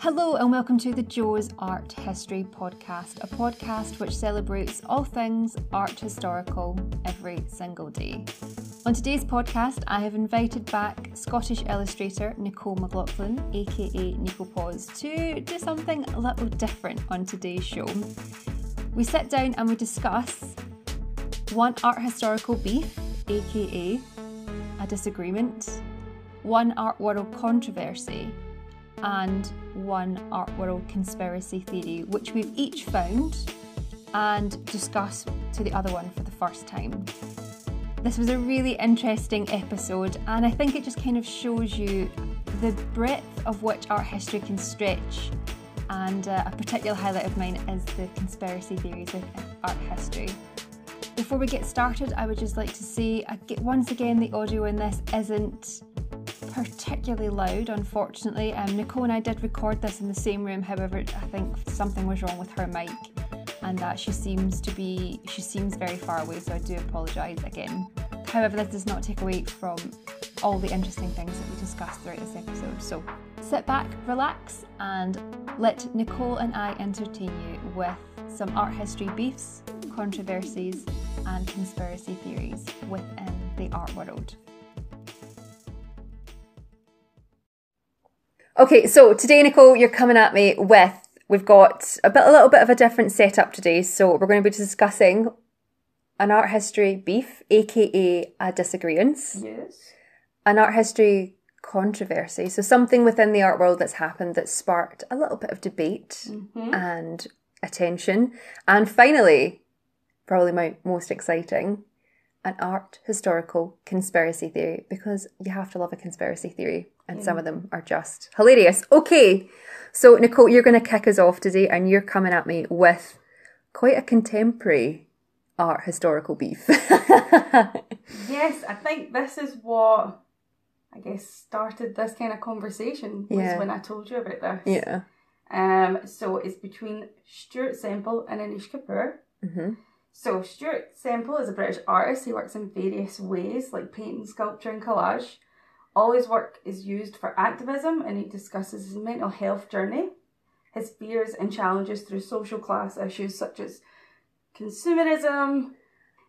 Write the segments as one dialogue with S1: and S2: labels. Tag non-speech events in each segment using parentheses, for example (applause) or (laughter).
S1: Hello, and welcome to the Joe's Art History Podcast, a podcast which celebrates all things art historical every single day. On today's podcast, I have invited back Scottish illustrator Nicole McLaughlin, aka Nico Paws, to do something a little different on today's show. We sit down and we discuss one art historical beef, aka a disagreement, one art world controversy, and one art world conspiracy theory, which we've each found and discussed to the other one for the first time. This was a really interesting episode, and I think it just kind of shows you the breadth of which art history can stretch. And uh, a particular highlight of mine is the conspiracy theories of art history. Before we get started, I would just like to say once again the audio in this isn't particularly loud, unfortunately. Um, Nicole and I did record this in the same room, however, I think something was wrong with her mic and that she seems to be, she seems very far away, so I do apologise again. However, this does not take away from all the interesting things that we discussed throughout this episode. So sit back, relax, and let Nicole and I entertain you with some art history beefs, controversies, and conspiracy theories within the art world. Okay, so today, Nicole, you're coming at me with we've got a bit, a little bit of a different setup today. So we're going to be discussing an art history beef, aka a disagreement.
S2: Yes.
S1: An art history controversy. So something within the art world that's happened that sparked a little bit of debate
S2: Mm-hmm.
S1: and attention. And finally, probably my most exciting, an art historical conspiracy theory because you have to love a conspiracy theory and some of them are just hilarious. Okay, so Nicole, you're going to kick us off today and you're coming at me with quite a contemporary art historical beef. (laughs)
S2: Yes, I think this is what I guess started this kind of conversation was
S1: Yeah.
S2: when I told you about this.
S1: yeah.
S2: Um. So it's between Stuart Semple and Anish Kapoor.
S1: hmm
S2: So Stuart Semple is a British artist. He works in various ways, like painting, sculpture, and collage. All his work is used for activism, and he discusses his mental health journey, his fears and challenges through social class issues such as consumerism.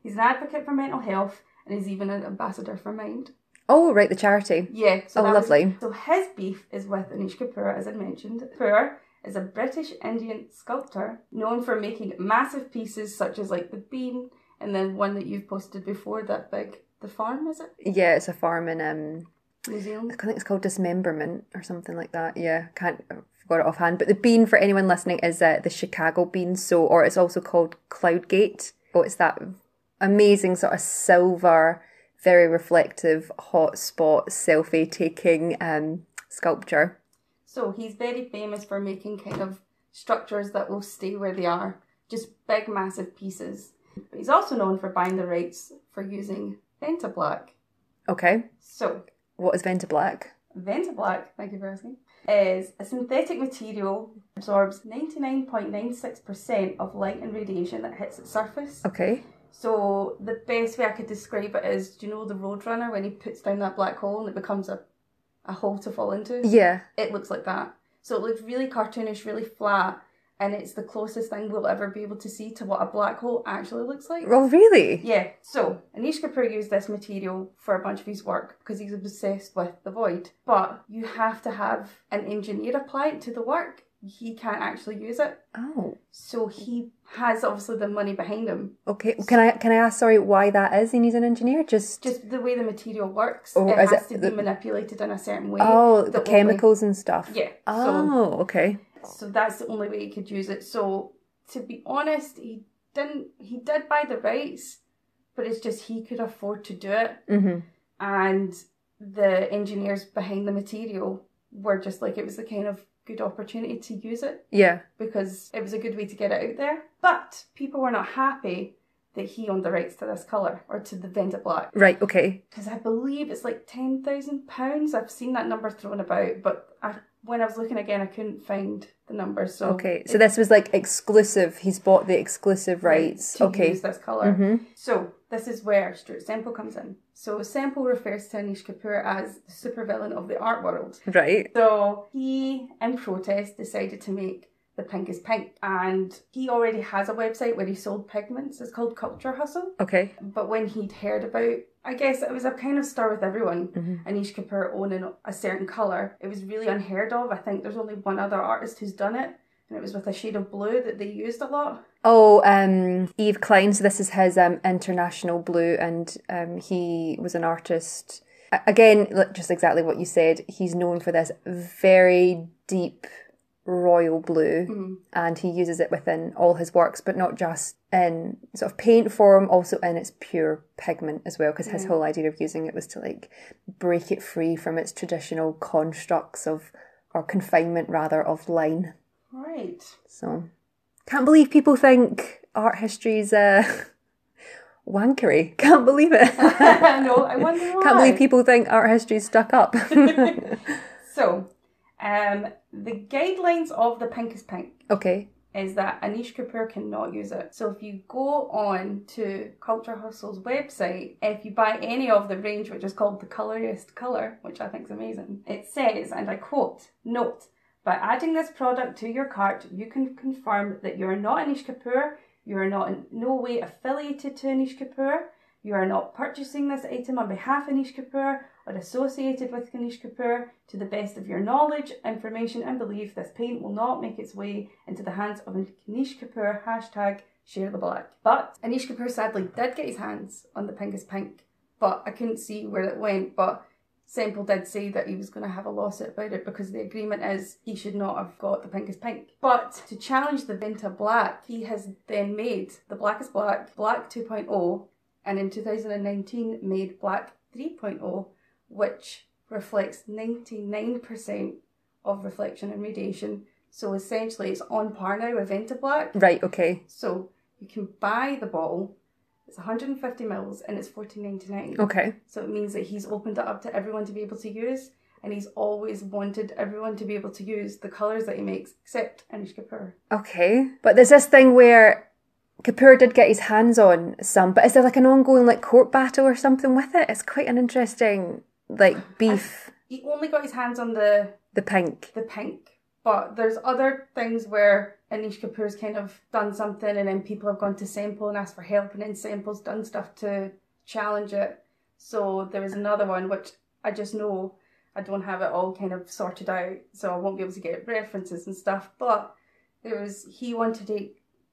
S2: He's an advocate for mental health, and he's even an ambassador for Mind.
S1: Oh, right, the charity.
S2: Yeah, so
S1: Oh,
S2: that was-
S1: lovely.
S2: so his beef is with Anish Kapoor, as I mentioned. Kapoor is a British Indian sculptor known for making massive pieces such as like the bean, and then one that you've posted before, that big, the farm, is it?
S1: Yeah, it's a farm in um
S2: New Zealand.
S1: I think it's called dismemberment or something like that. Yeah, can't I forgot it offhand. But the bean for anyone listening is uh, the Chicago bean. So, or it's also called Cloudgate. Oh, it's that amazing sort of silver, very reflective, hot spot selfie taking um, sculpture.
S2: So he's very famous for making kind of structures that will stay where they are, just big, massive pieces. But he's also known for buying the rights for using Vantablack.
S1: Okay,
S2: So
S1: what is Vantablack?
S2: Venta Black, thank you for asking, is a synthetic material absorbs 99.96% of light and radiation that hits its surface.
S1: Okay,
S2: So the best way I could describe it is, do you know the Roadrunner when he puts down that black hole and it becomes a, a hole to fall into?
S1: yeah,
S2: It looks like that. So it looks really cartoonish, really flat, and it's the closest thing we'll ever be able to see to what a black hole actually looks like.
S1: oh really?
S2: Yeah, so Anish Kapoor used this material for a bunch of his work because he's obsessed with the void. But you have to have an engineer apply it to the work. He can't actually use it.
S1: Oh,
S2: So he has obviously the money behind him.
S1: okay. Can I can I ask? Sorry, why that is? He needs an engineer. Just
S2: Just the way the material works,
S1: Oh,
S2: it has
S1: it
S2: to
S1: the-
S2: be manipulated in a certain way.
S1: oh, the
S2: will
S1: chemicals and stuff.
S2: Yeah.
S1: Oh, okay.
S2: So that's the only way he could use it. So to be honest, he didn't he did buy the rights, but it's just he could afford to do it.
S1: hmm
S2: and the engineers behind the material were just like it was the kind of good opportunity to use it
S1: Yeah.
S2: because it was a good way to get it out there. But people were not happy that he owned the rights to this colour or to the Vantablack
S1: Right. Okay.
S2: because I believe it's like ten thousand pounds. I've seen that number thrown about, but I, when I was looking again, I couldn't find the number. So
S1: Okay. So this was like exclusive. He's bought the exclusive rights.
S2: to
S1: okay.
S2: use this color.
S1: Mhm.
S2: So this is where Stuart Semple comes in. So Semple refers to Anish Kapoor as the supervillain of the art world.
S1: Right.
S2: So he, in protest, decided to make the pinkest pink. And he already has a website where he sold pigments. It's called Culture Hustle.
S1: Okay.
S2: But when he'd heard about, I guess it was a kind of stir with everyone,
S1: Mhm.
S2: Anish Kapoor owning a certain colour, it was really unheard of. I think there's only one other artist who's done it, and it was with a shade of blue that they used a lot.
S1: Oh, um, Yves Klein. So this is his um, international blue, and um, he was an artist. Again, just exactly what you said. He's known for this very deep royal blue,
S2: Mhm.
S1: and he uses it within all his works, but not just in sort of paint form, also in its pure pigment as well. Because his whole idea of using it was to like break it free from its traditional constructs of or confinement rather of line.
S2: Right.
S1: So, can't believe people think art history history's uh, (laughs) wankery. Can't believe it. (laughs)
S2: no, I (laughs) wonder why.
S1: Can't believe people think art history is stuck up.
S2: So, um, the guidelines of the pinkest pink
S1: okay.
S2: is that Anish Kapoor cannot use it. So if you go on to Culture Hustle's website, if you buy any of the range which is called the coloriest color, which I think is amazing, it says, and I quote, note, by adding this product to your cart, you can confirm that you are not Anish Kapoor, you are not in no way affiliated to Anish Kapoor, you are not purchasing this item on behalf of Anish Kapoor or associated with Anish Kapoor. To the best of your knowledge, information, and belief, this paint will not make its way into the hands of Anish Kapoor. Hashtag share the black. But Anish Kapoor sadly did get his hands on the pink pink, but I couldn't see where it went. But Semple did say that he was going to have a lawsuit about it because the agreement is he should not have got the pinkest pink. But to challenge the Vantablack, he has then made the Black is Black, Black 2.0, and in 2019 made Black 3.0, which reflects 99% of reflection and radiation. So essentially, it's on par now with Vantablack.
S1: Right, okay.
S2: So you can buy the bottle. It's 150 mils and it's 14.99.
S1: Okay.
S2: So it means that he's opened it up to everyone to be able to use, and he's always wanted everyone to be able to use the colours that he makes, except Anish Kapoor.
S1: Okay. But there's this thing where Kapoor did get his hands on some, but is there like an ongoing like court battle or something with it? It's quite an interesting like beef.
S2: He only got his hands on the
S1: The pink.
S2: the pink, but there's other things where Anish Kapoor's kind of done something, and then people have gone to Semple and asked for help, and then Semple's done stuff to challenge it. So there was another one which I just know I don't have it all kind of sorted out, so I won't be able to get references and stuff. But there was he wanted to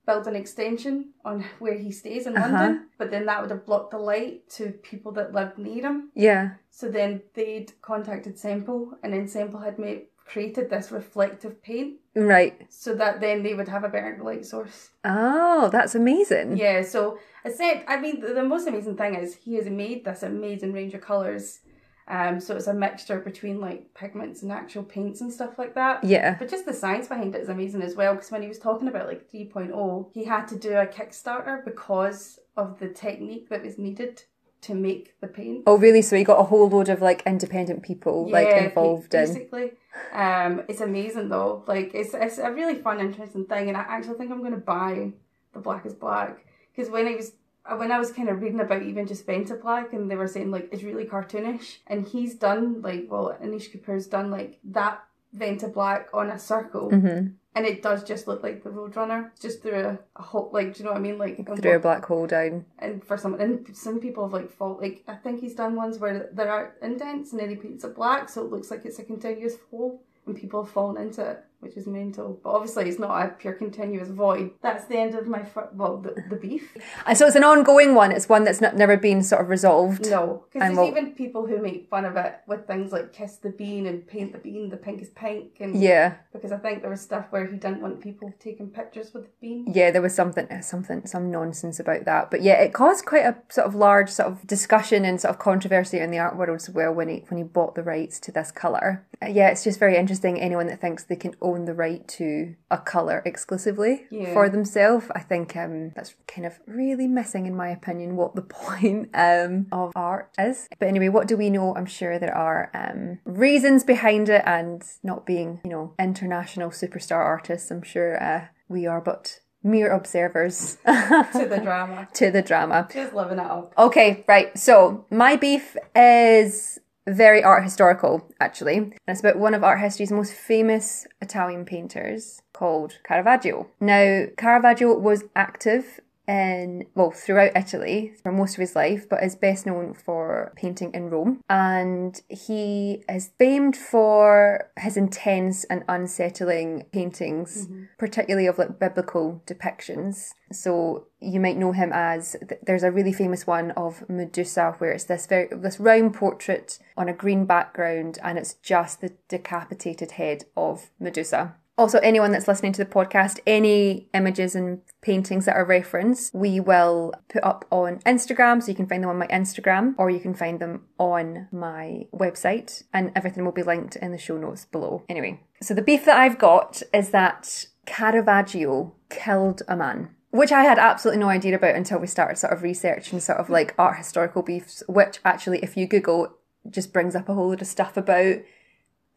S2: build an extension on (laughs) where he stays in
S1: Uh-huh.
S2: London, but then that would have blocked the light to people that lived near him.
S1: Yeah.
S2: So then they'd contacted Semple, and then Semple had made created this reflective paint
S1: Right.
S2: so that then they would have a better light source.
S1: Oh, that's amazing.
S2: Yeah, so I said, I mean, the, the most amazing thing is he has made this amazing range of colours. Um, so it's a mixture between like pigments and actual paints and stuff like that.
S1: Yeah.
S2: But just the science behind it is amazing as well. Because when he was talking about like 3.0, he had to do a Kickstarter because of the technique that was needed to make the paint.
S1: Oh, really? So you got a whole load of like independent people like
S2: Yeah,
S1: involved in.
S2: basically. Um, it's amazing though. Like it's it's a really fun, interesting thing, and I actually think I'm going to buy the Black is Black because when I was when I was kind of reading about even just Vantablack, and they were saying like it's really cartoonish, and he's done like well, Anish Kapoor's done like that Vantablack on a circle.
S1: hmm
S2: And it does just look like the Roadrunner, just through a, a hole. Like, do you know what I mean? Like,
S1: Through a black hole down.
S2: and for some and some people have like fault like I think he's done ones where there are indents and then he paints it black so it looks like it's a continuous hole and people have fallen into it which is mental but obviously it's not a pure continuous void that's the end of my fir- well the, the beef
S1: And so it's an ongoing one. It's one that's not never been sort of resolved.
S2: no because there's even people who make fun of it with things like kiss the bean and paint the bean the pinkest pink and
S1: Yeah.
S2: because I think there was stuff where he didn't want people taking pictures with the bean
S1: Yeah, there was something, uh, something, some nonsense about that. But yeah, it caused quite a sort of large sort of discussion and sort of controversy in the art world as well when he when he bought the rights to this color. Uh, yeah, it's just very interesting. Anyone that thinks they can own the right to a color exclusively
S2: Yeah.
S1: for themselves, I think um, that's kind of really missing, in my opinion, what the (laughs) point um, of art is. But anyway, what do we know? I'm sure there are um, reasons behind it, and not being, you know, international superstar artists. I'm sure uh, we are but mere observers (laughs)
S2: to the (laughs) drama.
S1: to the drama.
S2: Just living it up.
S1: Okay, right. So my beef is very art historical, actually. And it's about one of art history's most famous Italian painters called Caravaggio. Now, Caravaggio was active in, well, throughout Italy for most of his life, but is best known for painting in Rome. And he is famed for his intense and unsettling paintings, mm-hmm. particularly of like biblical depictions. So you might know him as there's a really famous one of Medusa where it's this very this round portrait on a green background and it's just the decapitated head of Medusa. Also, anyone that's listening to the podcast, any images and paintings that are referenced, we will put up on Instagram. So you can find them on my Instagram or you can find them on my website, and everything will be linked in the show notes below. Anyway, so the beef that I've got is that Caravaggio killed a man. Which I had absolutely no idea about until we started sort of researching sort of like art historical beefs, which actually, if you Google, just brings up a whole lot of stuff about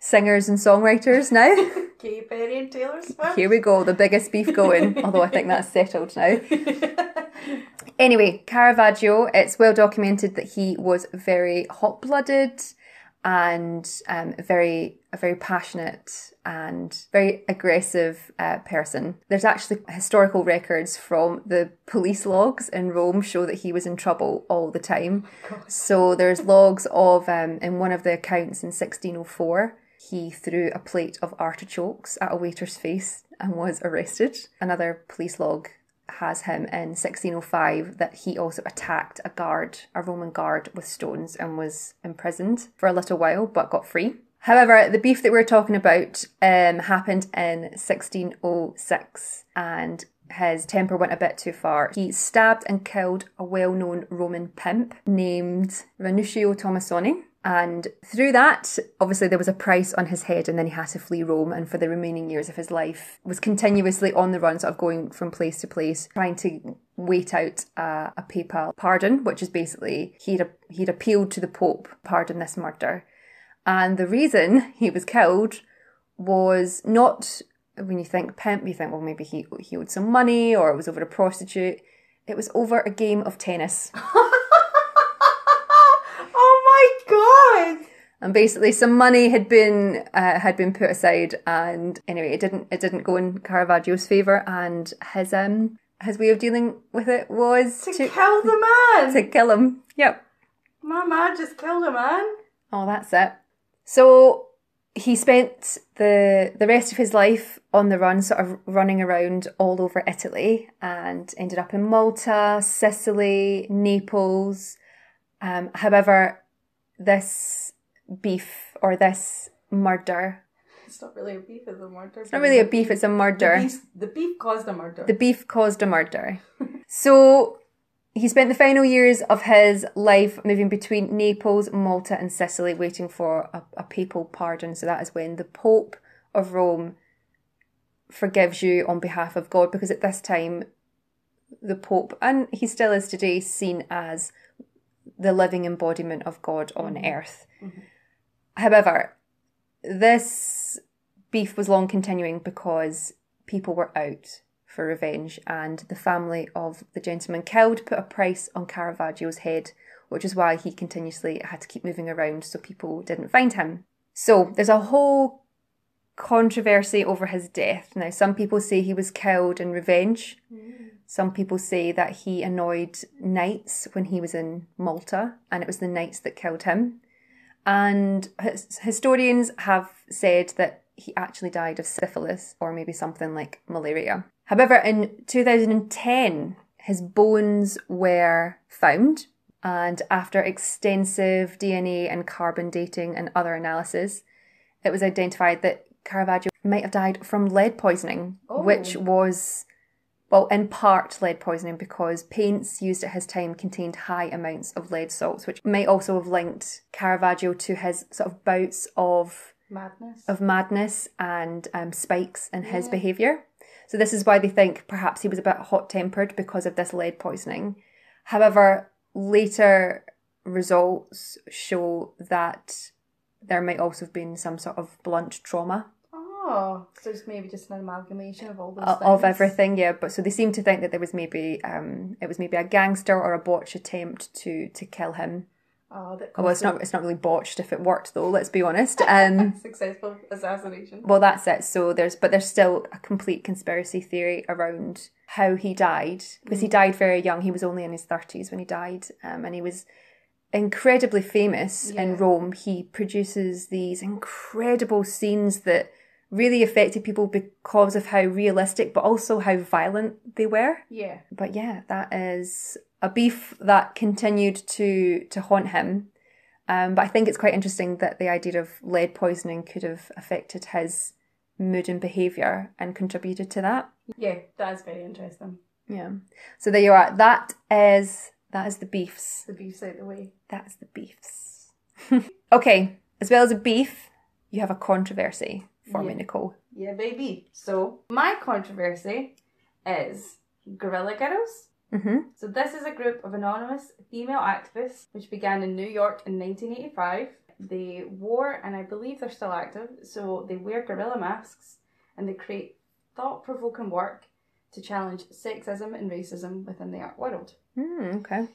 S1: singers and songwriters now. (laughs)
S2: Katy Perry and Taylor Swift.
S1: Here we go, the biggest beef going, (laughs) although I think that's settled now. (laughs) anyway, Caravaggio, it's well documented that he was very hot blooded and um, very a very passionate and very aggressive uh, person. There's actually historical records from the police logs in Rome show that he was in trouble all the time. So there's logs of um, in one of the accounts in 1604 he threw a plate of artichokes at a waiter's face and was arrested. Another police log has him in 1605 that he also attacked a guard, a Roman guard, with stones and was imprisoned for a little while but got free. However, the beef that we're talking about um, happened in 1606 and his temper went a bit too far. He stabbed and killed a well known Roman pimp named Ranuccio Tommasoni. And through that, obviously there was a price on his head, and then he had to flee Rome. And for the remaining years of his life, was continuously on the run, sort of going from place to place, trying to wait out a, a papal pardon, which is basically he'd he'd appealed to the Pope, pardon this murder, and the reason he was killed was not when you think pimp, you think well maybe he he owed some money or it was over a prostitute. It was over a game of tennis. (laughs) And basically, some money had been uh, had been put aside, and anyway, it didn't it didn't go in Caravaggio's favour, and his um his way of dealing with it was
S2: to, to kill the man.
S1: To kill him. Yep.
S2: My man just killed a man.
S1: Oh, that's it. So he spent the the rest of his life on the run, sort of running around all over Italy, and ended up in Malta, Sicily, Naples. Um, however, this beef or this murder.
S2: It's not really a beef, it's a murder.
S1: It's not really a beef, it's a murder.
S2: The beef, the beef caused a murder.
S1: The beef caused a murder. (laughs) so he spent the final years of his life moving between Naples, Malta, and Sicily, waiting for a, a papal pardon. So that is when the Pope of Rome forgives you on behalf of God, because at this time, the Pope, and he still is today, seen as the living embodiment of God on mm-hmm. earth. Mm-hmm. However, this beef was long continuing because people were out for revenge, and the family of the gentleman killed put a price on Caravaggio's head, which is why he continuously had to keep moving around so people didn't find him. So there's a whole controversy over his death. Now, some people say he was killed in revenge. Mm. Some people say that he annoyed knights when he was in Malta, and it was the knights that killed him. And his, historians have said that he actually died of syphilis or maybe something like malaria. However, in 2010, his bones were found, and after extensive DNA and carbon dating and other analysis, it was identified that Caravaggio might have died from lead poisoning, oh. which was well, in part lead poisoning because paints used at his time contained high amounts of lead salts, which may also have linked Caravaggio to his sort of bouts of
S2: madness,
S1: of madness and um, spikes in his yeah. behaviour. So this is why they think perhaps he was a bit hot tempered because of this lead poisoning. However, later results show that there might also have been some sort of blunt trauma
S2: Oh, so it's maybe just an amalgamation of all those
S1: of,
S2: things.
S1: of everything. Yeah, but so they seem to think that there was maybe um, it was maybe a gangster or a botch attempt to to kill him.
S2: Oh, that
S1: Well, it's not it's not really botched if it worked though. Let's be honest. (laughs) Um,
S2: successful assassination.
S1: well, that's it. So there's but there's still a complete conspiracy theory around how he died because he died very young. He was only in his thirties when he died, um, and he was incredibly famous in Rome. He produces these incredible scenes that really affected people because of how realistic but also how violent they were.
S2: Yeah.
S1: But yeah, that is a beef that continued to to haunt him. Um, but I think it's quite interesting that the idea of lead poisoning could have affected his mood and behaviour and contributed to that.
S2: Yeah, that's very interesting.
S1: Yeah. So there you are. That is that is the beefs.
S2: The beef's out the way.
S1: That's the beefs. (laughs) okay. As well as a beef, you have a controversy for me,
S2: Yeah.
S1: Nicole.
S2: Yeah, baby. So, my controversy is Guerrilla Girls.
S1: Mm-hmm.
S2: So, this is a group of anonymous female activists which began in New York in 1985. They wore, and I believe they're still active, so they wear gorilla masks and they create thought provoking work to challenge sexism and racism within the art world.
S1: Mm, okay.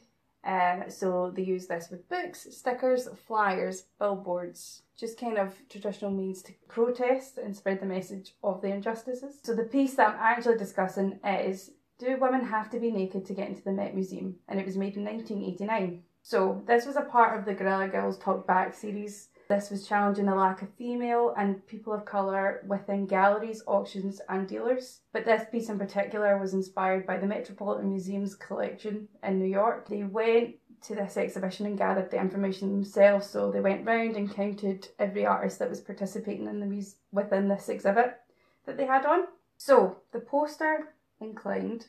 S2: Um, so they use this with books, stickers, flyers, billboards, just kind of traditional means to protest and spread the message of the injustices. So the piece that I'm actually discussing is Do Women Have to Be Naked to Get into the Met Museum? And it was made in 1989. So this was a part of the Guerrilla Girls Talk Back series. This was challenging the lack of female and people of colour within galleries, auctions, and dealers. But this piece in particular was inspired by the Metropolitan Museum's collection in New York. They went to this exhibition and gathered the information themselves. So they went round and counted every artist that was participating in the muse- within this exhibit that they had on. So the poster inclined,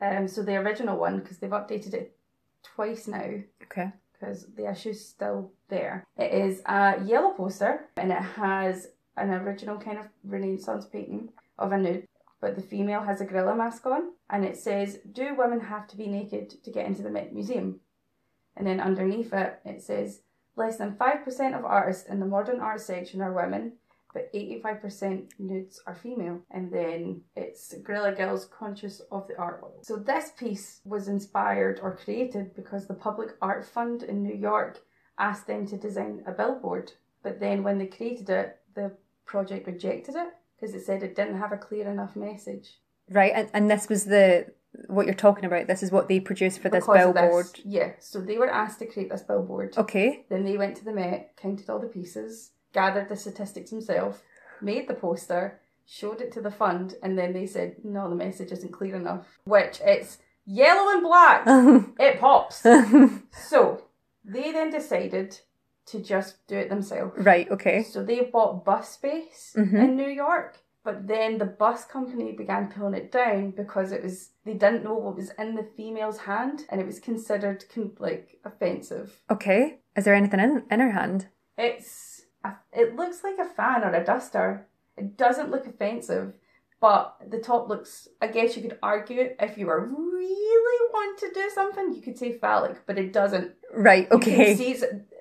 S2: um, so the original one because they've updated it twice now
S1: Okay.
S2: Because the issue's still there. It is a yellow poster and it has an original kind of Renaissance painting of a nude, but the female has a gorilla mask on and it says, Do women have to be naked to get into the Met Museum? And then underneath it, it says, Less than 5% of artists in the modern art section are women, but 85% nudes are female. And then it's Guerrilla Girls conscious of the art world. So this piece was inspired or created because the Public Art Fund in New York asked them to design a billboard. But then when they created it, the project rejected it because it said it didn't have a clear enough message.
S1: Right. And, and this was the what you're talking about. This is what they produced for this
S2: Because
S1: billboard.
S2: This. Yeah, so they were asked to create this billboard.
S1: Okay.
S2: Then they went to the Met, counted all the pieces, gathered the statistics himself, made the poster, showed it to the fund, and then they said, no, the message isn't clear enough. Which it's yellow and black. (laughs) it pops. (laughs) So they then decided to just do it themselves.
S1: right. Okay.
S2: So they bought bus space
S1: Mhm.
S2: in New York. But then the bus company began pulling it down because it was they didn't know what was in the female's hand and it was considered con- like offensive.
S1: Okay. Is there anything in in her hand?
S2: It's it looks like a fan or a duster. It doesn't look offensive, but the top looks. I guess you could argue if you were really want to do something, you could say phallic, but it doesn't.
S1: Right. Okay.
S2: see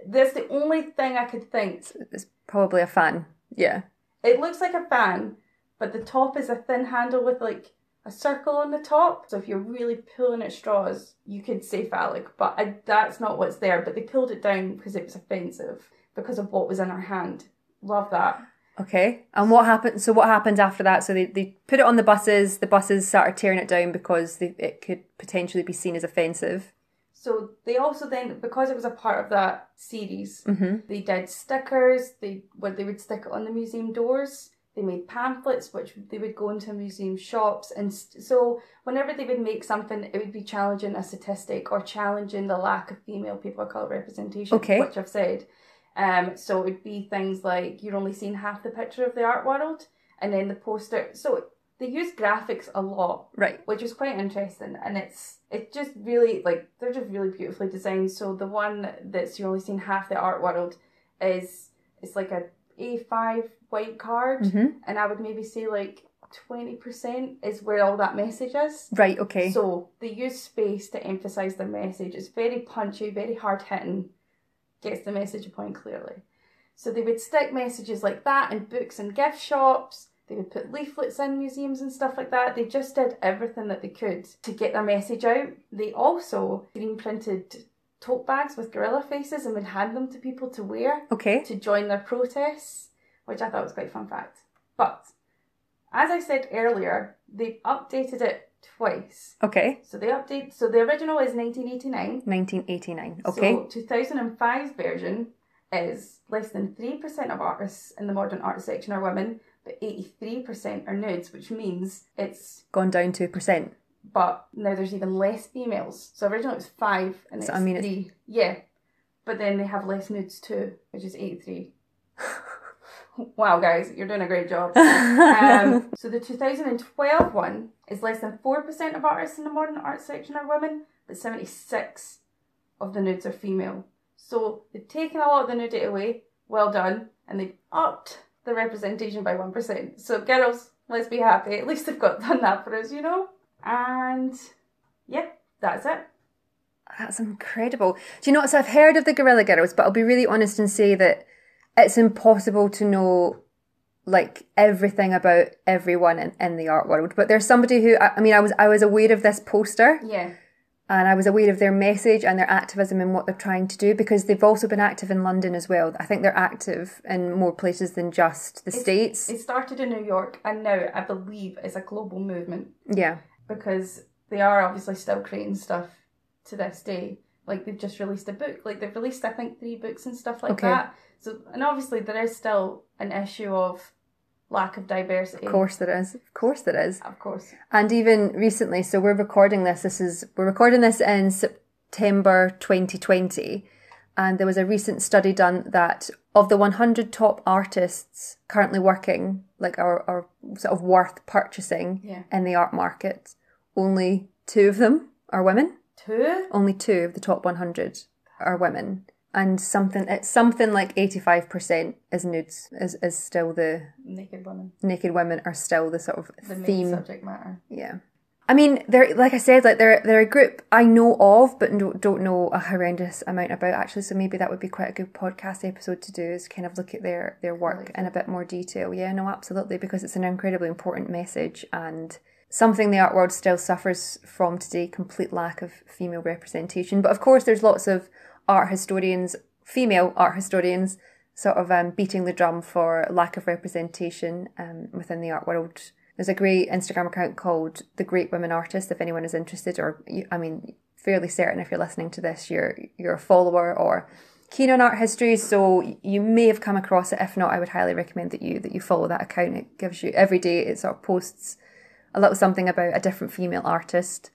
S2: that's the only thing I could think.
S1: It's probably a fan. Yeah.
S2: It looks like a fan, but the top is a thin handle with like a circle on the top. So if you're really pulling at straws, you could say phallic, but I, that's not what's there. But they pulled it down because it was offensive because of what was in her hand. Love that.
S1: Okay. And what happened? So what happened after that? So they, they put it on the buses. The buses started tearing it down because they, it could potentially be seen as offensive.
S2: So they also then, because it was a part of that series,
S1: Mm-hmm.
S2: they did stickers. They where they would stick it on the museum doors. They made pamphlets, which they would go into museum shops, and st- so whenever they would make something, it would be challenging a statistic or challenging the lack of female people of color representation,
S1: Okay.
S2: which I've said. Um, so it would be things like you're only seeing half the picture of the art world, and then the poster. So they use graphics a lot,
S1: Right.
S2: which is quite interesting and it's it's just really like they're just really beautifully designed so the one that's you're only seeing half the art world is it's like a a5 white card
S1: Mm-hmm.
S2: and i would maybe say like 20% is where all that message is
S1: Right. Okay.
S2: so they use space to emphasize their message it's very punchy very hard hitting gets the message point clearly so they would stick messages like that in books and gift shops They would put leaflets in museums and stuff like that. They just did everything that they could to get their message out. They also screen printed tote bags with gorilla faces and would hand them to people to wear
S1: Okay.
S2: to join their protests, which I thought was quite a fun fact. But as I said earlier, they've updated it twice.
S1: Okay.
S2: So they update. So the original is 1989.
S1: 1989. Okay.
S2: So 2005's version is less than three percent of artists in the modern art section are women, but 83 percent are nudes, which means it's
S1: Gone down 2%.
S2: But now there's even less females. So originally it was five, and
S1: So,
S2: it's
S1: I mean, it's-
S2: three. Yeah, but then they have less nudes too, which is 83. Wow, guys, you're doing a great job. (laughs) um, (laughs) so the 2012 one is less than 4% of artists in the modern art section are women, but 76 of the nudes are female. So they've taken a lot of the nudity away, well done, and they've upped the representation by 1%. So girls, let's be happy, at least they've got (laughs) done that for us, you know? And yeah, that's it.
S1: That's incredible. Do you know what? So I've heard of the Guerrilla Girls, but I'll be really honest and say that it's impossible to know like everything about everyone in, in the art world. But there's somebody who I, I mean I was I was aware of this poster
S2: Yeah.
S1: and I was aware of their message and their activism and what they're trying to do because they've also been active in London as well. I think they're active in more places than just the States.
S2: It started in New York and now I believe it's a global movement
S1: yeah.
S2: because they are obviously still creating stuff to this day. Like they've just released a book. Like they've released I think three books and stuff like
S1: Okay.
S2: that. So and obviously there is still an issue of lack of diversity.
S1: Of course there is. Of course there is.
S2: Of course.
S1: And even recently, so we're recording this. This is we're recording this in September 2020, and there was a recent study done that of the 100 top artists currently working, like are, are sort of worth purchasing
S2: Yeah.
S1: in the art market, only two of them are women.
S2: Two?
S1: Only two of the top 100 are women. And something, it's something like 85% is nudes, is, is still the
S2: Naked women.
S1: naked women are still the sort of
S2: The main
S1: theme
S2: subject matter.
S1: yeah. I mean, they're like I said, like they're they're a group I know of, but don't don't know a horrendous amount about actually. So maybe that would be quite a good podcast episode to do is kind of look at their their work in a bit more detail. Yeah, no, absolutely, because it's an incredibly important message and something the art world still suffers from today: complete lack of female representation. But of course, there's lots of art historians, female art historians, sort of um, beating the drum for lack of representation um, within the art world. There's a great Instagram account called The Great Women Artist. If anyone is interested, or I mean, fairly certain if you're listening to this, you're you're a follower or keen on art history, so you may have come across it. If not, I would highly recommend that you that you follow that account. It gives you every day. It sort of posts a little something about a different female artist,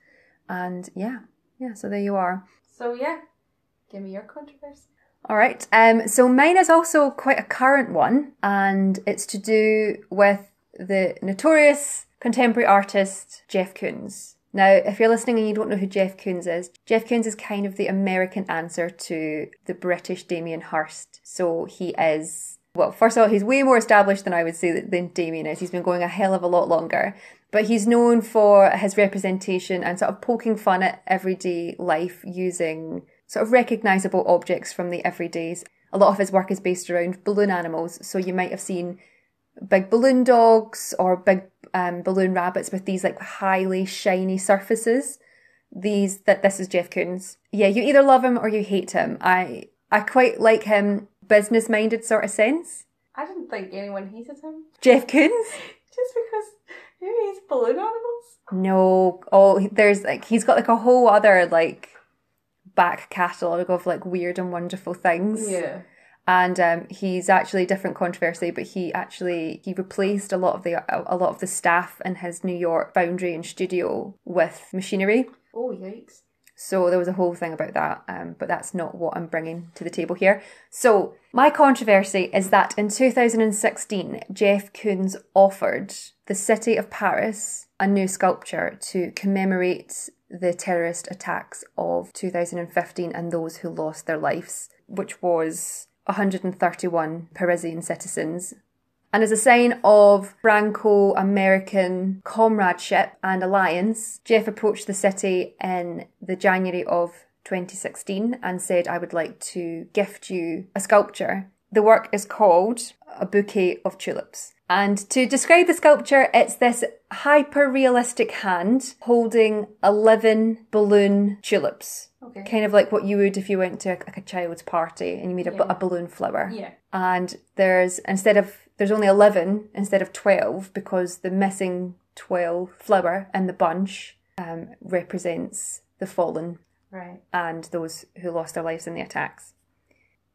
S1: and yeah, yeah. So there you are.
S2: So yeah, give me your controversy.
S1: All right. Um, so mine is also quite a current one, and it's to do with the notorious contemporary artist Jeff Koons. Now, if you're listening and you don't know who Jeff Koons is, Jeff Koons is kind of the American answer to the British Damien Hirst. So he is, well, first of all, he's way more established than I would say that- than Damien is. He's been going a hell of a lot longer. But he's known for his representation and sort of poking fun at everyday life using sort of recognisable objects from the everydays. A lot of his work is based around balloon animals. So you might have seen big balloon dogs or big um, balloon rabbits with these like highly shiny surfaces. These that this is Jeff Koons. Yeah, you either love him or you hate him. I I quite like him business minded sort of sense.
S2: I didn't think anyone hated him.
S1: Jeff Koons? (laughs)
S2: Just because who hates balloon animals?
S1: No. Oh, there's like he's got like a whole other like back catalogue of like weird and wonderful things.
S2: Yeah.
S1: and um, he's actually different controversy, but he actually he replaced a lot of the a lot of the staff in his New York foundry and studio with machinery.
S2: Oh yikes.
S1: So there was a whole thing about that, um, but that's not what I'm bringing to the table here. So my controversy is that in 2016, Jeff Koons offered the city of Paris a new sculpture to commemorate the terrorist attacks of 2015 and those who lost their lives, which was 131 Parisian citizens and as a sign of Franco American comradeship and alliance, Jeff approached the city in the January of 2016 and said, I would like to gift you a sculpture. The work is called A Bouquet of Tulips. And to describe the sculpture, it's this hyper realistic hand holding 11 balloon tulips.
S2: Okay.
S1: Kind of like what you would if you went to a, like a child's party and you made a,
S2: Yeah.
S1: a balloon flower.
S2: Yeah.
S1: And there's, instead of, there's only 11 instead of 12 because the missing 12 flower in the bunch um, represents the fallen
S2: Right.
S1: and those who lost their lives in the attacks.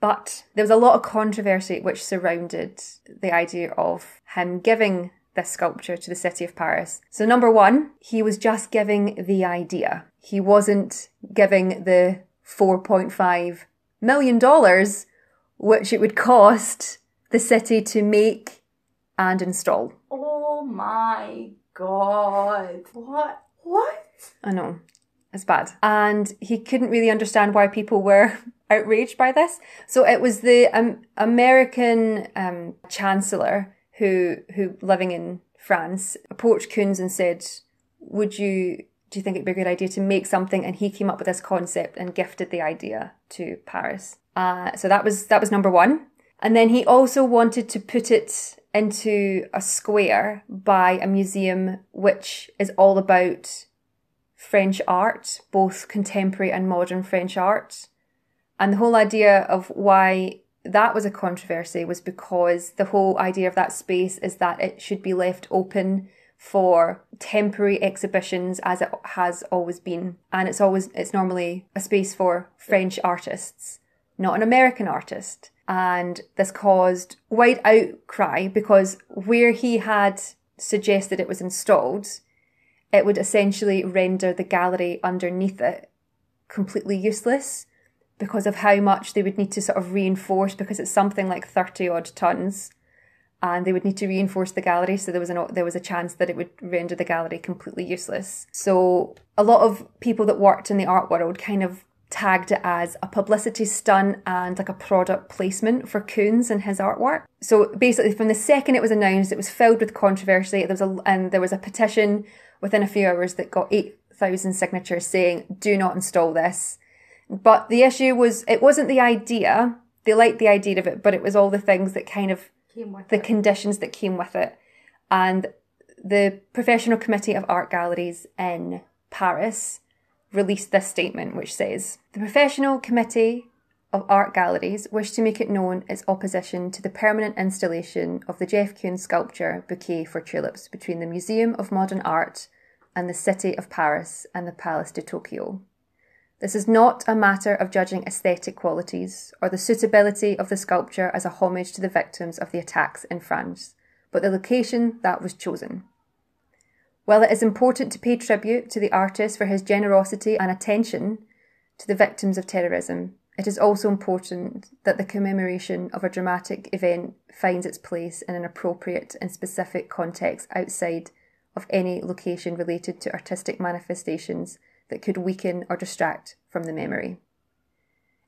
S1: But there was a lot of controversy which surrounded the idea of him giving this sculpture to the city of Paris. So, number one, he was just giving the idea. He wasn't giving the $4.5 million, which it would cost the city to make and install.
S2: Oh my god. What? What?
S1: I know. It's bad. And he couldn't really understand why people were (laughs) outraged by this. So it was the um, American um, chancellor who, who living in France, approached Koons and said, would you, do you think it'd be a good idea to make something? And he came up with this concept and gifted the idea to Paris. Uh, so that was, that was number one. And then he also wanted to put it into a square by a museum which is all about French art, both contemporary and modern French art. And the whole idea of why that was a controversy was because the whole idea of that space is that it should be left open for temporary exhibitions as it has always been. And it's always, it's normally a space for French artists, not an American artist. And this caused wide outcry because where he had suggested it was installed, it would essentially render the gallery underneath it completely useless because of how much they would need to sort of reinforce because it's something like 30 odd tons and they would need to reinforce the gallery. So there was an there was a chance that it would render the gallery completely useless. So a lot of people that worked in the art world kind of tagged it as a publicity stunt and like a product placement for Koons and his artwork. So basically from the second it was announced it was filled with controversy. There was a and there was a petition within a few hours that got 8,000 signatures saying do not install this. But the issue was it wasn't the idea. They liked the idea of it, but it was all the things that kind of
S2: Came with
S1: the
S2: it.
S1: conditions that came with it. And the Professional Committee of Art Galleries in Paris released this statement which says The Professional Committee of Art Galleries wish to make it known its opposition to the permanent installation of the Jeff Koons sculpture Bouquet for Tulips between the Museum of Modern Art and the City of Paris and the Palais de Tokyo. This is not a matter of judging aesthetic qualities or the suitability of the sculpture as a homage to the victims of the attacks in France, but the location that was chosen. While it is important to pay tribute to the artist for his generosity and attention to the victims of terrorism, it is also important that the commemoration of a dramatic event finds its place in an appropriate and specific context outside of any location related to artistic manifestations that could weaken or distract from the memory.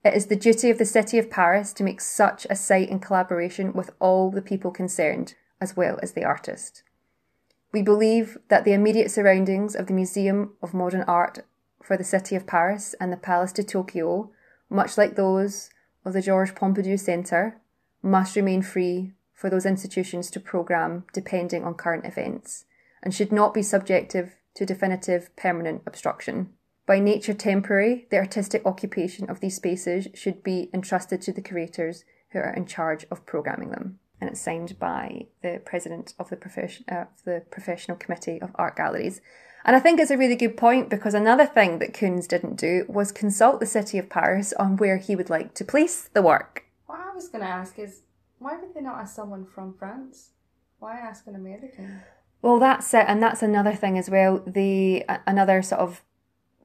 S1: It is the duty of the City of Paris to make such a site in collaboration with all the people concerned, as well as the artist. We believe that the immediate surroundings of the Museum of Modern Art for the City of Paris and the Palais de Tokyo, much like those of the Georges Pompidou Centre, must remain free for those institutions to programme depending on current events and should not be subjective to definitive permanent obstruction. By nature temporary, the artistic occupation of these spaces should be entrusted to the curators who are in charge of programming them. And it's signed by the president of the, profession, uh, the Professional Committee of Art Galleries. And I think it's a really good point because another thing that Koons didn't do was consult the city of Paris on where he would like to place the work.
S2: What I was going to ask is, why would they not ask someone from France? Why ask an American?
S1: Well, that's it, and that's another thing as well. The another sort of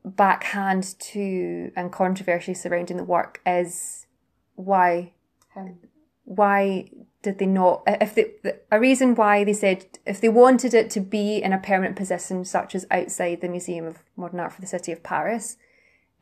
S1: backhand to and controversy surrounding the work is why
S2: Him.
S1: why did they not if they a reason why they said if they wanted it to be in a permanent position such as outside the museum of modern art for the city of paris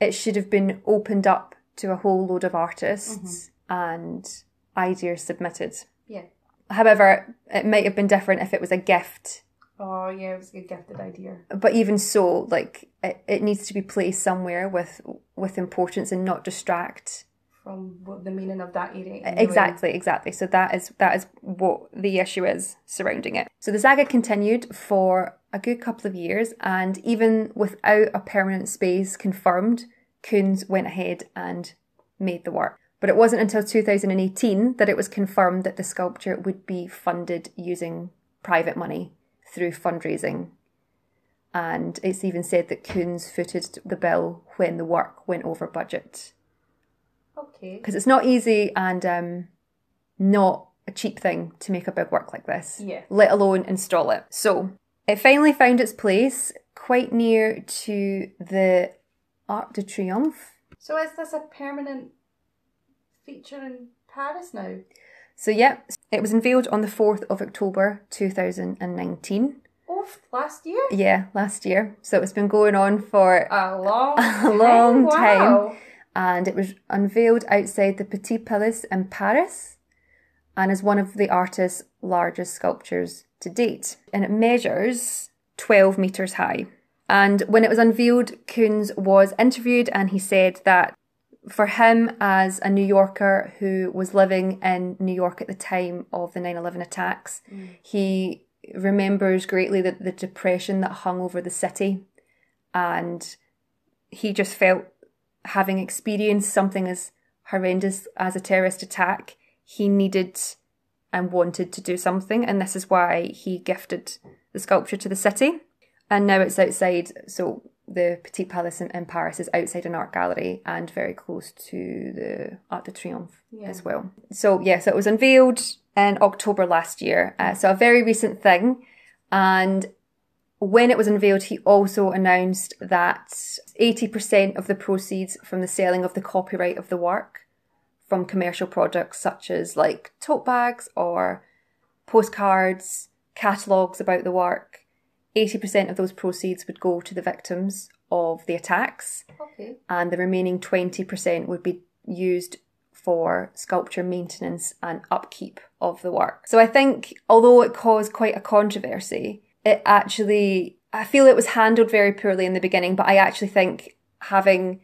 S1: it should have been opened up to a whole load of artists mm-hmm. and ideas submitted
S2: Yeah.
S1: however it might have been different if it was a gift
S2: Oh, yeah, it was a gifted idea.
S1: but even so like it, it needs to be placed somewhere with with importance and not distract
S2: from what the meaning of that anyway.
S1: Exactly, exactly. So that is that is what the issue is surrounding it. So the saga continued for a good couple of years, and even without a permanent space confirmed, Koons went ahead and made the work. But it wasn't until 2018 that it was confirmed that the sculpture would be funded using private money through fundraising. And it's even said that Koons footed the bill when the work went over budget
S2: Okay.
S1: because it's not easy and um, not a cheap thing to make a big work like this,
S2: Yeah.
S1: let alone install it. So it finally found its place quite near to the Arc de Triomphe.
S2: So is this a permanent feature in Paris now?
S1: So, yeah, it was unveiled on the 4th of October 2019.
S2: Oh, last year?
S1: Yeah, last year. So it's been going on for
S2: A long, (laughs)
S1: A long time.
S2: Wow.
S1: And it was unveiled outside the Petit Palais in Paris and is one of the artist's largest sculptures to date. And it measures 12 metres high. And when it was unveiled, Koons was interviewed and he said that for him, as a New Yorker who was living in New York at the time of the 9 11 attacks, mm. he remembers greatly the, the depression that hung over the city. And he just felt having experienced something as horrendous as a terrorist attack, he needed and wanted to do something, and this is why he gifted the sculpture to the city. And now it's outside, so the Petit Palais in, in Paris is outside an art gallery and very close to the Arc de Triomphe
S2: Yeah.
S1: as well. So, yeah, so it was unveiled in October last year, uh, so a very recent thing. And when it was unveiled, he also announced that 80% of the proceeds from the selling of the copyright of the work from commercial products such as like tote bags or postcards, catalogues about the work, 80% of those proceeds would go to the victims of the attacks,
S2: Okay.
S1: and the remaining 20% would be used for sculpture maintenance and upkeep of the work. So I think, although it caused quite a controversy, it actually, I feel it was handled very poorly in the beginning, but I actually think having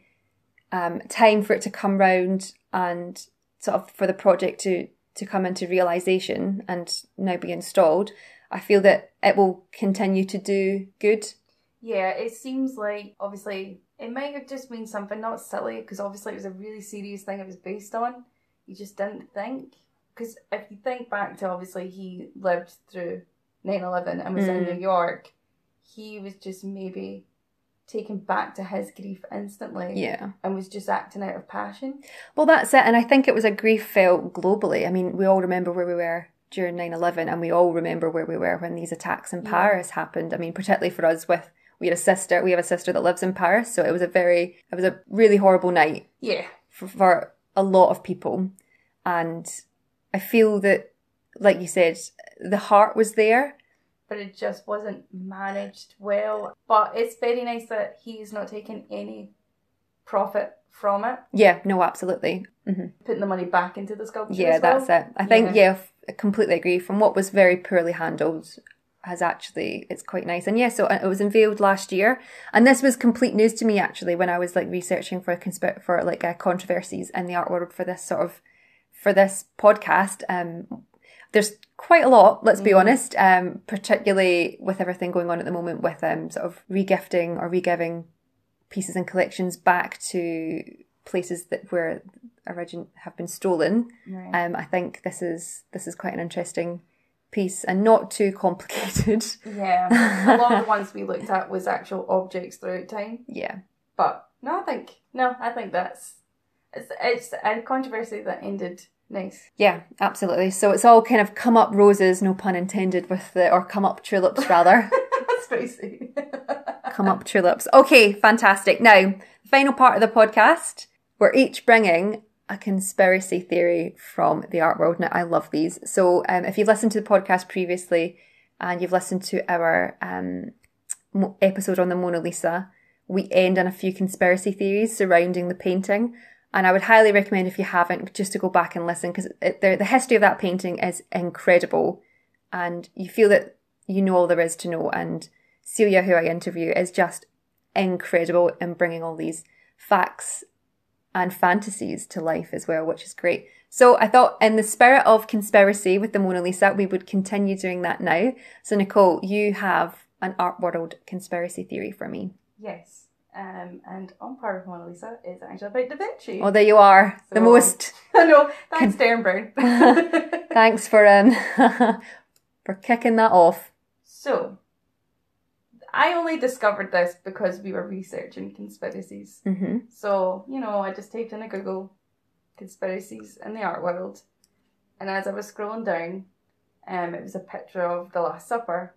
S1: um, time for it to come round and sort of for the project to, to come into realization and now be installed, I feel that it will continue to do good.
S2: Yeah, it seems like obviously it might have just been something not silly because obviously it was a really serious thing it was based on. You just didn't think because if you think back to obviously he lived through 9-11 and was in
S1: Mm.
S2: New York, he was just maybe taken back to his grief instantly
S1: Yeah.
S2: and was just acting out of passion.
S1: Well, that's it. And I think it was a grief felt globally. I mean, we all remember where we were during 9 11, and we all remember where we were when these attacks in
S2: Yeah.
S1: Paris happened. I mean, particularly for us, with we had a sister, we have a sister that lives in Paris. So it was a very, it was a really horrible night
S2: Yeah.
S1: for, for a lot of people. And I feel that, like you said, the heart was there.
S2: but it just wasn't managed well. But it's very nice that he's not taking any profit from it,
S1: Yeah, no, absolutely. hmm
S2: putting the money back into the sculpture.
S1: Yeah,
S2: as well.
S1: that's it. I think, yeah, f- I completely agree. From what was very poorly handled, has actually, it's quite nice. And yeah, so it was unveiled last year. And this was complete news to me, actually, when I was like researching for a consp- for like uh, controversies in the art world for this sort of, for this podcast. Um, there's quite a lot, let's be
S2: Mhm.
S1: honest, um, particularly with everything going on at the moment with um, sort of regifting or regiving pieces and collections back to places that were origin have been stolen.
S2: Right.
S1: Um, I think this is this is quite an interesting piece and not too (laughs) complicated.
S2: yeah, a lot of the ones we looked at was actual objects throughout time.
S1: yeah,
S2: But no, I think no, I think that's it's it's a controversy that ended nice.
S1: yeah, absolutely. So it's all kind of come up roses, no pun intended, with the or come up tulips rather. (laughs)
S2: that's spicy. (laughs)
S1: come up tulips. Okay, fantastic. Now, final part of the podcast, we're each bringing a conspiracy theory from the art world. Now, I love these. So, um, if you've listened to the podcast previously and you've listened to our um, episode on the Mona Lisa, we end on a few conspiracy theories surrounding the painting. And I would highly recommend, if you haven't, just to go back and listen because the, the history of that painting is incredible. And you feel that you know all there is to know. And Celia, who I interview, is just incredible in bringing all these facts and fantasies to life as well, which is great. So I thought, in the spirit of conspiracy with the Mona Lisa, we would continue doing that now. So, Nicole, you have an art world conspiracy theory for me.
S2: Yes. Um, and on par with Mona Lisa is actually about Da Vinci.
S1: Oh, there you are. the most. (laughs)
S2: I know. Thanks, Darren Brown. (laughs) (laughs)
S1: Thanks for um for kicking that off.
S2: so, I only discovered this because we were researching conspiracies.
S1: hmm
S2: So, you know, I just typed in a Google conspiracies in the art world. And as I was scrolling down, um, it was a picture of the Last Supper.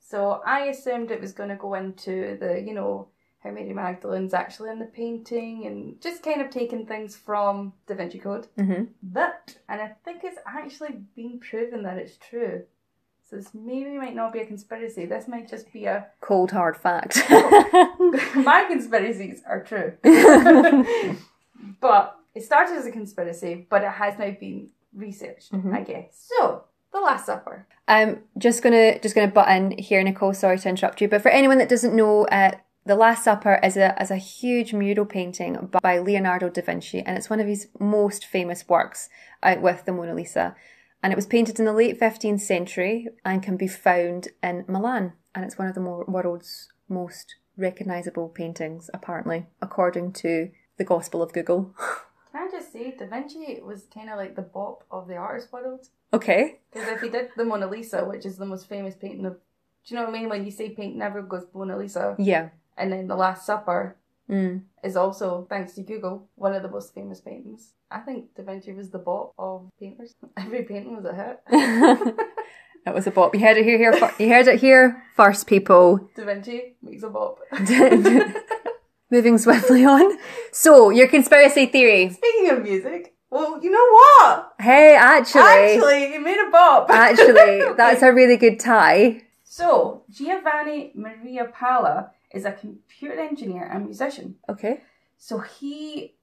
S2: So I assumed it was going to go into the, you know, how Mary Magdalene's actually in the painting and just kind of taking things from Da Vinci Code.
S1: hmm
S2: But, and I think it's actually been proven that it's true. So this maybe might not be a conspiracy. This might just be a.
S1: Cold hard fact. (laughs)
S2: My conspiracies are true. (laughs) but it started as a conspiracy, but it has now been researched,
S1: Mhm.
S2: I guess. So, The Last Supper.
S1: I'm just gonna just gonna butt in here, Nicole. Sorry to interrupt you, but for anyone that doesn't know, uh, the Last Supper is a is a huge mural painting by Leonardo da Vinci, and it's one of his most famous works, out with the Mona Lisa. And it was painted in the late 15th century and can be found in Milan, and it's one of the mo- world's most recognizable paintings, apparently, according to the Gospel of Google. (laughs)
S2: Can I just say, Da Vinci was kind of like the bop of the artist world.
S1: okay.
S2: Because if he did the Mona Lisa, which is the most famous painting of. Do you know what I mean? When you say painting, everyone goes Mona Lisa.
S1: Yeah.
S2: And then The Last Supper
S1: Mm.
S2: is also, thanks to Google, one of the most famous paintings. I think Da Vinci was the bop of painters. (laughs) Every painting was a hit. (laughs)
S1: that was a bop. You heard it here, here. You heard it here first, people.
S2: Da Vinci makes a bop. (laughs)
S1: Moving swiftly on. So, your conspiracy theory.
S2: Speaking of music, well, you know what?
S1: Hey, actually,
S2: Actually, you made a bop.
S1: actually, that's a really good tie.
S2: So, Giovanni Maria Pala is a computer engineer and musician.
S1: Okay.
S2: So he,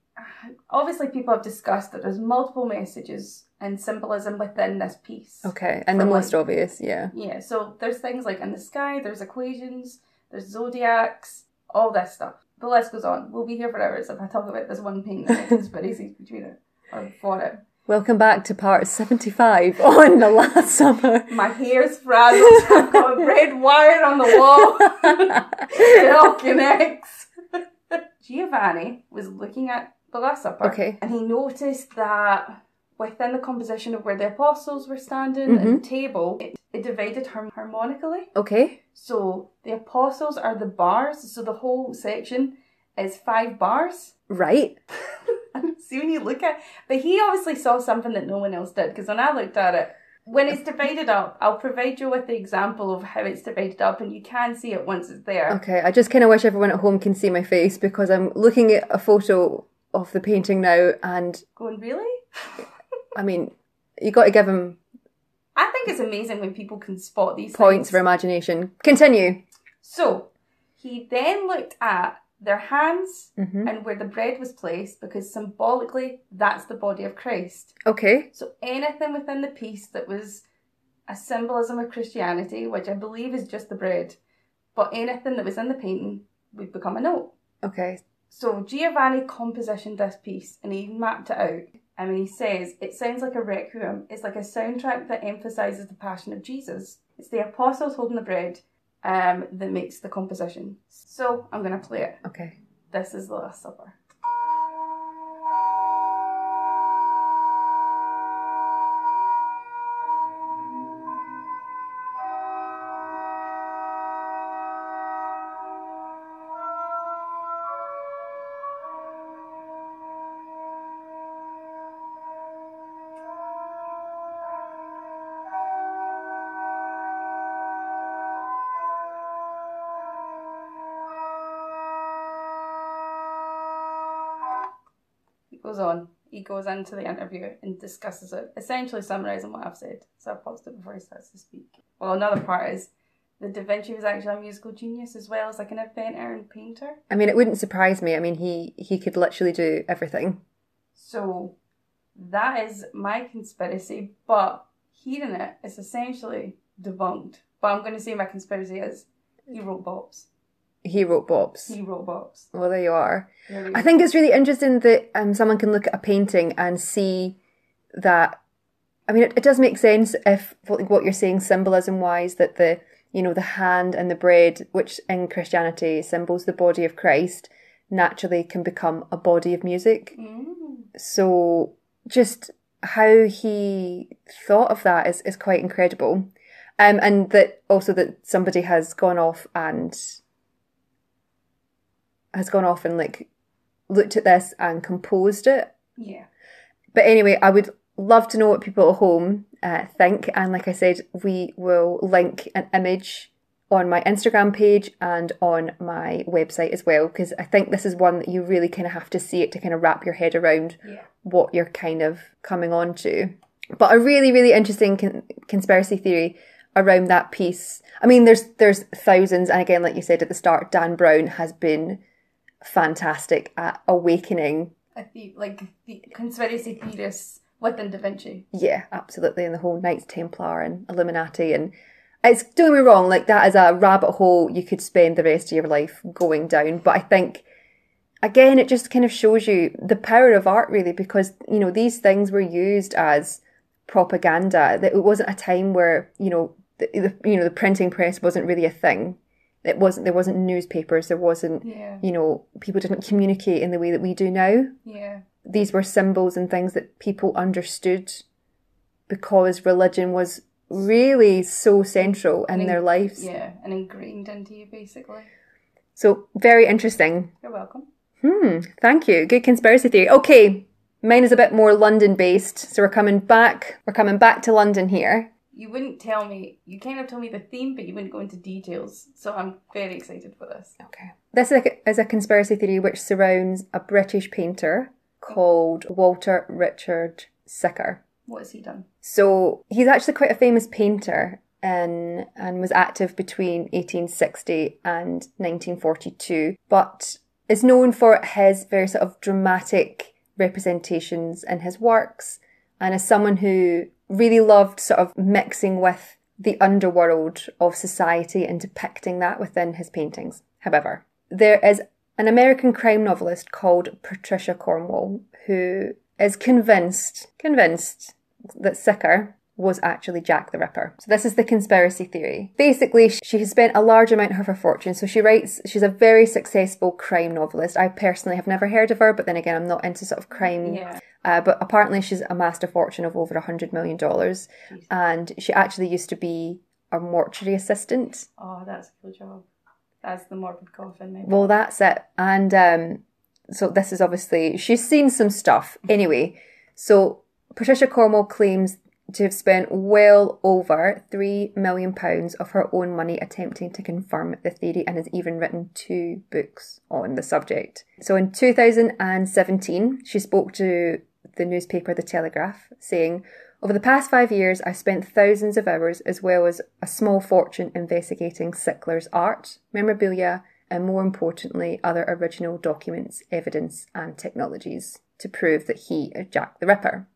S2: obviously, people have discussed that there's multiple messages and symbolism within this piece.
S1: Okay, and the most
S2: like-
S1: obvious, yeah.
S2: Yeah, so there's things like in the sky, there's equations, there's zodiacs, all this stuff. The list goes on. We'll be here for hours if I talk about this one painting the conspiracies between it or for it.
S1: Welcome back to part 75 (laughs) on the last summer.
S2: My hair's frazzled. I've got a red wire on the wall. (laughs) it all connects. Giovanni was looking at the Last Supper,
S1: Okay.
S2: and he noticed that within the composition of where the apostles were standing and the mm-hmm. table, it, it divided harm- harmonically.
S1: Okay.
S2: So the apostles are the bars, so the whole section is five bars.
S1: Right. (laughs)
S2: See when you look at, but he obviously saw something that no one else did. Because when I looked at it, when it's divided up, I'll provide you with the example of how it's divided up, and you can see it once it's there.
S1: Okay, I just kind of wish everyone at home can see my face because I'm looking at a photo of the painting now and
S2: Going really?
S1: I mean, you got to give him
S2: I think it's amazing when people can spot these
S1: points
S2: things.
S1: for imagination. Continue.
S2: So he then looked at their hands
S1: Mhm.
S2: and where the bread was placed because symbolically that's the body of Christ.
S1: Okay.
S2: So anything within the piece that was a symbolism of Christianity, which I believe is just the bread, but anything that was in the painting would become a note.
S1: Okay.
S2: So Giovanni compositioned this piece and he mapped it out. I mean, he says it sounds like a requiem. It's like a soundtrack that emphasizes the passion of Jesus. It's the apostles holding the bread um, that makes the composition. So I'm going to play it.
S1: Okay.
S2: This is the Last Supper. Goes into the interview and discusses it, essentially summarising what I've said. So I paused it before he starts to speak. Well, another part is that Da Vinci was actually a musical genius as well as like an inventor and painter.
S1: I mean, it wouldn't surprise me. I mean, he he could literally do everything.
S2: So that is my conspiracy, but hearing it, it is essentially debunked. But I'm going to say my conspiracy is he wrote bops.
S1: He wrote Bob's.
S2: He wrote Bob's.
S1: Well, there you are.
S2: There
S1: I think it's really interesting that um, someone can look at a painting and see that. I mean, it, it does make sense if what what you're saying symbolism wise that the you know the hand and the bread, which in Christianity symbols the body of Christ, naturally can become a body of music.
S2: Mm.
S1: So just how he thought of that is, is quite incredible. Um, and that also that somebody has gone off and has gone off and like looked at this and composed it.
S2: Yeah.
S1: But anyway, I would love to know what people at home uh, think. And like I said, we will link an image on my Instagram page and on my website as well, because I think this is one that you really kind of have to see it to kind of wrap your head around
S2: Yeah.
S1: what you're kind of coming on to. But a really, really interesting con- conspiracy theory around that piece. I mean, there's there's thousands, and again, like you said at the start, Dan Brown has been fantastic at awakening.
S2: I think like the conspiracy theorists within Da Vinci.
S1: Yeah, absolutely, and the whole Knights Templar and Illuminati, and it's don't me wrong, like that is a rabbit hole you could spend the rest of your life going down. But I think again, it just kind of shows you the power of art, really, because you know these things were used as propaganda. That it wasn't a time where you know the, the you know the printing press wasn't really a thing. It wasn't there wasn't newspapers. There wasn't
S2: Yeah.
S1: you know people didn't communicate in the way that we do now.
S2: Yeah.
S1: These were symbols and things that people understood because religion was really so central in
S2: And
S1: their lives.
S2: Yeah. And ingrained into you basically.
S1: So very interesting.
S2: You're welcome.
S1: Hmm, thank you. Good conspiracy theory. Okay, mine is a bit more London based, so we're coming back. We're coming back to London here.
S2: You wouldn't tell me you kind of told me the theme, but you wouldn't go into details. So I'm very excited for this.
S1: Okay. This is a, conspiracy theory which surrounds a British painter called Walter Richard Sickert.
S2: What has he done?
S1: So he's actually quite a famous painter and, and was active between 1860 and 1942, but is known for his very sort of dramatic representations in his works and as someone who really loved sort of mixing with the underworld of society and depicting that within his paintings. However, there is an American crime novelist called Patricia Cornwell who is convinced, convinced that Sickert was actually Jack the Ripper. So this is the conspiracy theory. Basically, she has spent a large amount of her fortune. So she writes, she's a very successful crime novelist. I personally have never heard of her, but then again, I'm not into sort of crime.
S2: Yeah.
S1: Uh, but apparently she's amassed a fortune of over a hundred million dollars. And she actually used to be a mortuary assistant.
S2: Oh, that's a cool job. That's the morbid coffin. Maybe.
S1: Well, that's it. And um, so this is obviously she's seen some stuff anyway. So Patricia Cornwell claims to have spent well over three million pounds of her own money attempting to confirm the theory, and has even written two books on the subject. So in 2017, she spoke to the newspaper The Telegraph, saying. Over the past five years, I've spent thousands of hours as well as a small fortune investigating Sickler's art, memorabilia, and more importantly, other original documents, evidence, and technologies to prove that he is Jack the Ripper.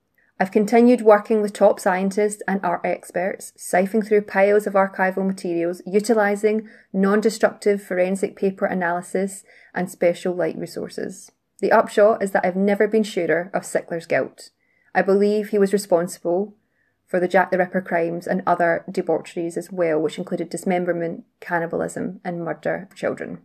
S1: I've continued working with top scientists and art experts, siphoning through piles of archival materials, utilising non destructive forensic paper analysis and special light resources. The upshot is that I've never been surer of Sickler's guilt. I believe he was responsible for the Jack the Ripper crimes and other debaucheries as well, which included dismemberment, cannibalism, and murder of children.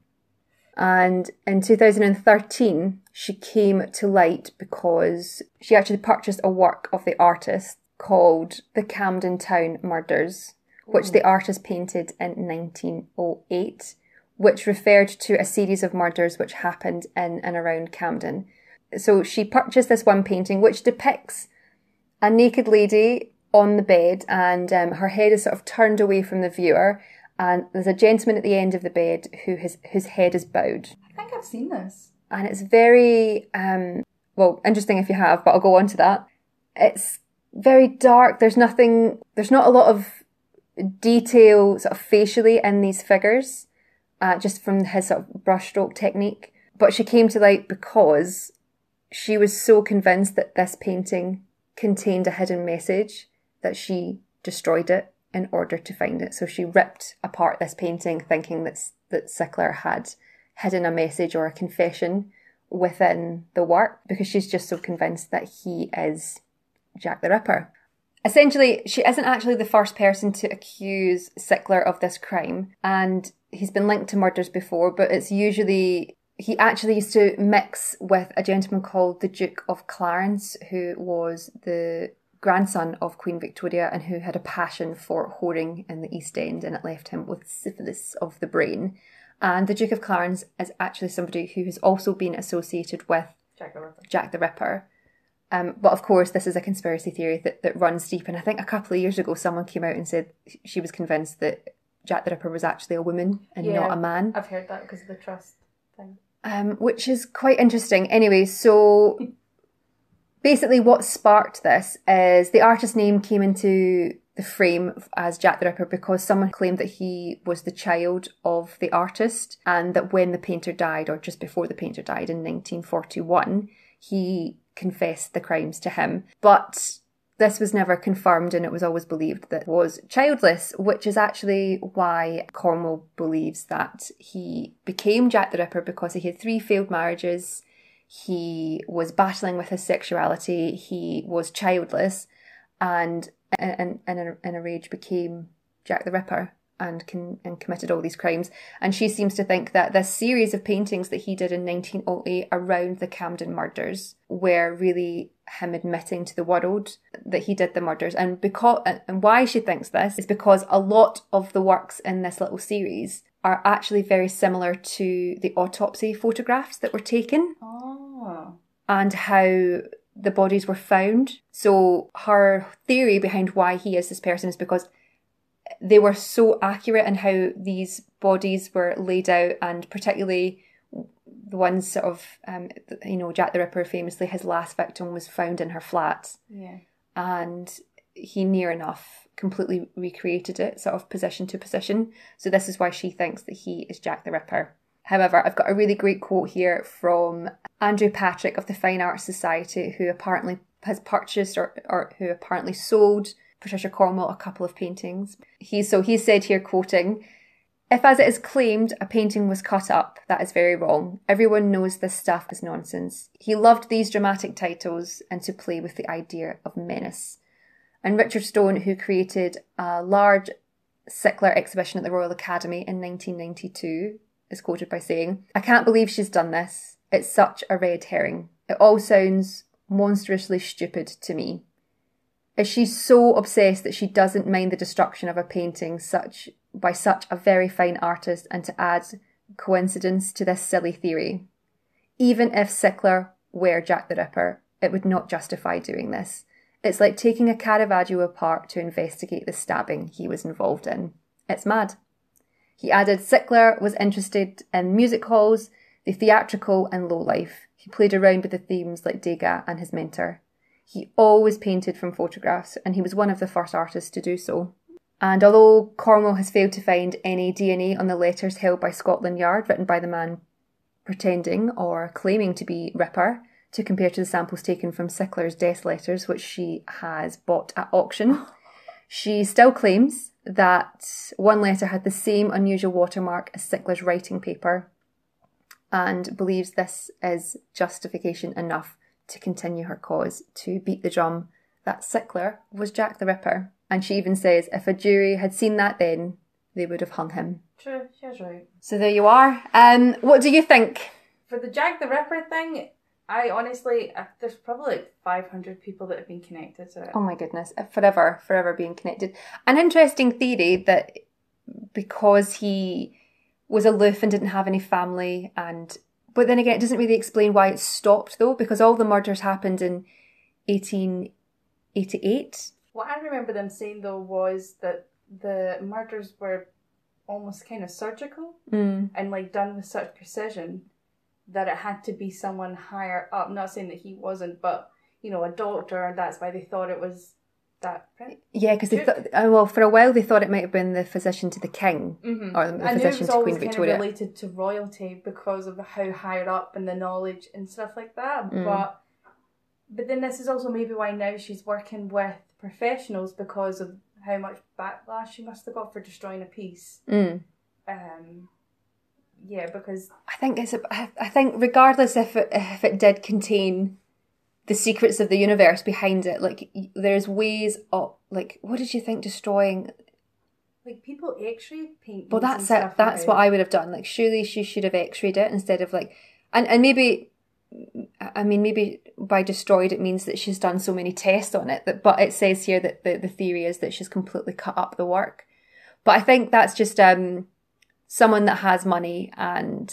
S1: And in 2013, she came to light because she actually purchased a work of the artist called The Camden Town Murders, which the artist painted in 1908, which referred to a series of murders which happened in and around Camden. So she purchased this one painting, which depicts a naked lady on the bed, and um, her head is sort of turned away from the viewer, and there's a gentleman at the end of the bed who his whose head is bowed,
S2: I think I've seen this.
S1: and it's very um, well interesting if you have, but I'll go on to that. It's very dark. There's nothing. There's not a lot of detail sort of facially in these figures, uh, just from his sort of brushstroke technique. But she came to light because she was so convinced that this painting contained a hidden message that she destroyed it in order to find it. So she ripped apart this painting thinking that that Sickler had hidden a message or a confession within the work because she's just so convinced that he is Jack the Ripper. Essentially, she isn't actually the first person to accuse Sickler of this crime, and he's been linked to murders before, but it's usually he actually used to mix with a gentleman called the Duke of Clarence, who was the grandson of Queen Victoria and who had a passion for whoring in the East End, and it left him with syphilis of the brain. And the Duke of Clarence is actually somebody who has also been associated with
S2: Jack the Ripper.
S1: Jack the Ripper. Um, but of course, this is a conspiracy theory that, that runs deep. And I think a couple of years ago, someone came out and said she was convinced that Jack the Ripper was actually a woman and
S2: Yeah.
S1: not a man,
S2: I've heard that because of the trust thing.
S1: um, which is quite interesting. Anyway, so (laughs) basically, what sparked this is the artist's name came into the frame as Jack the Ripper because someone claimed that he was the child of the artist and that when the painter died, or just before the painter died in 1941, he confessed the crimes to him. But this was never confirmed and it was always believed that was childless, which is actually why Cornwell believes that he became Jack the Ripper because he had three failed marriages, he was battling with his sexuality, he was childless, and in, in, a, in a rage became Jack the Ripper and and committed all these crimes. And she seems to think that this series of paintings that he did in 1908 around the Camden murders were really him admitting to the world that he did the murders. And because and why she thinks this is because a lot of the works in this little series are actually very similar to the autopsy photographs that were taken
S2: Oh.
S1: And how the bodies were found. So her theory behind why he is this person is because they were so accurate in how these bodies were laid out, and particularly the ones sort of, um, you know, Jack the Ripper famously, his last victim was found in her flat,
S2: Yeah.
S1: and he near enough completely recreated it, sort of position to position. So this is why she thinks that he is Jack the Ripper. However, I've got a really great quote here from Andrew Patrick of the Fine Arts Society, who apparently has purchased or, or who apparently sold Patricia Cornwell a couple of paintings. He so he said here quoting, if as it is claimed a painting was cut up, that is very wrong. Everyone knows this stuff is nonsense. He loved these dramatic titles and to play with the idea of menace. And Richard Shone, who created a large Sickler exhibition at the Royal Academy in 1992, is quoted by saying, I can't believe she's done this. It's such a red herring. It all sounds monstrously stupid to me. Is she so obsessed that she doesn't mind the destruction of a painting such by such a very fine artist and to add coincidence to this silly theory? Even if Sickler were Jack the Ripper, it would not justify doing this. It's like taking a Caravaggio apart to investigate the stabbing he was involved in. It's mad. He added Sickler was interested in music halls, the theatrical and low life. He played around with the themes like Degas and his mentor. He always painted from photographs, and he was one of the first artists to do so. And although Cornwell has failed to find any DNA on the letters held by Scotland Yard written by the man pretending or claiming to be Ripper, to compare to the samples taken from Sickler's death letters, which she has bought at auction, (laughs) she still claims that one letter had the same unusual watermark as Sickler's writing paper and believes this is justification enough to continue her cause, to beat the drum that Sickler was Jack the Ripper. And she even says if a jury had seen that then, they would have hung him.
S2: True, she was right.
S1: So there you are. Um, what do you think?
S2: For the Jack the Ripper thing, I honestly, uh, there's probably like 500 people that have been connected to it.
S1: Oh my goodness, forever, forever being connected. An interesting theory that because he was aloof and didn't have any family, and but then again, it doesn't really explain why it stopped though, because all the murders happened in 1888.
S2: What I remember them saying though was that the murders were almost kind of surgical
S1: Mm.
S2: and like done with such precision that it had to be someone higher up. Not saying that he wasn't, but you know, a doctor, and that's why they thought it was that. Right?
S1: Yeah, because they thought, uh, well, for a while they thought it might have been the physician to the king
S2: Mm-hmm.
S1: or the
S2: I
S1: physician to
S2: always
S1: Queen
S2: kind
S1: Victoria.
S2: of related to royalty because of how higher up and the knowledge and stuff like that.
S1: Mm.
S2: But but then this is also maybe why now she's working with professionals because of how much backlash she must have got for destroying a piece.
S1: Mm.
S2: Um, yeah, because
S1: I think it's. A, I think regardless if it, if it did contain the secrets of the universe behind it, like there's ways of like what did you think destroying?
S2: like people X-ray paint.
S1: Well, that's it. That's what I would have done. Like surely she should have X-rayed it instead of like, and and maybe. I mean, maybe by destroyed it means that she's done so many tests on it. That, but it says here that the, the theory is that she's completely cut up the work. But I think that's just um, someone that has money and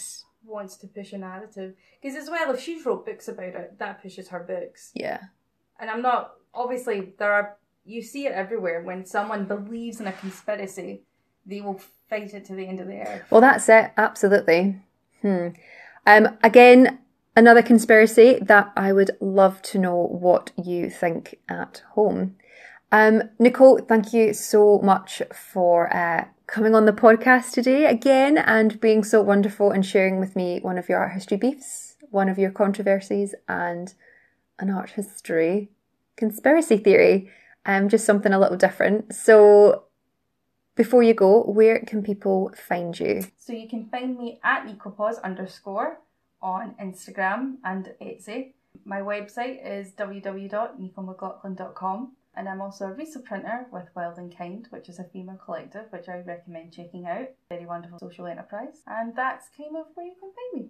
S2: wants to push a narrative because as well, if she's wrote books about it, that pushes her books.
S1: yeah,
S2: And I'm not obviously there are you see it everywhere when someone believes in a conspiracy, they will fight it to the end of the earth.
S1: Well, that's it. Absolutely. Hmm. Um, again, another conspiracy that I would love to know what you think at home. Um, Nicole, thank you so much for uh, coming on the podcast today again and being so wonderful and sharing with me one of your art history beefs, one of your controversies, and an art history conspiracy theory. Um, just something a little different. So, before you go, where can people find you?
S2: So you can find me at ecopause underscore on Instagram and Etsy. My website is www.nicomclaughlin.com and I'm also a Riso printer with Wild and Kind, which is a female collective, which I recommend checking out. Very wonderful social enterprise. And that's kind of where you can find me.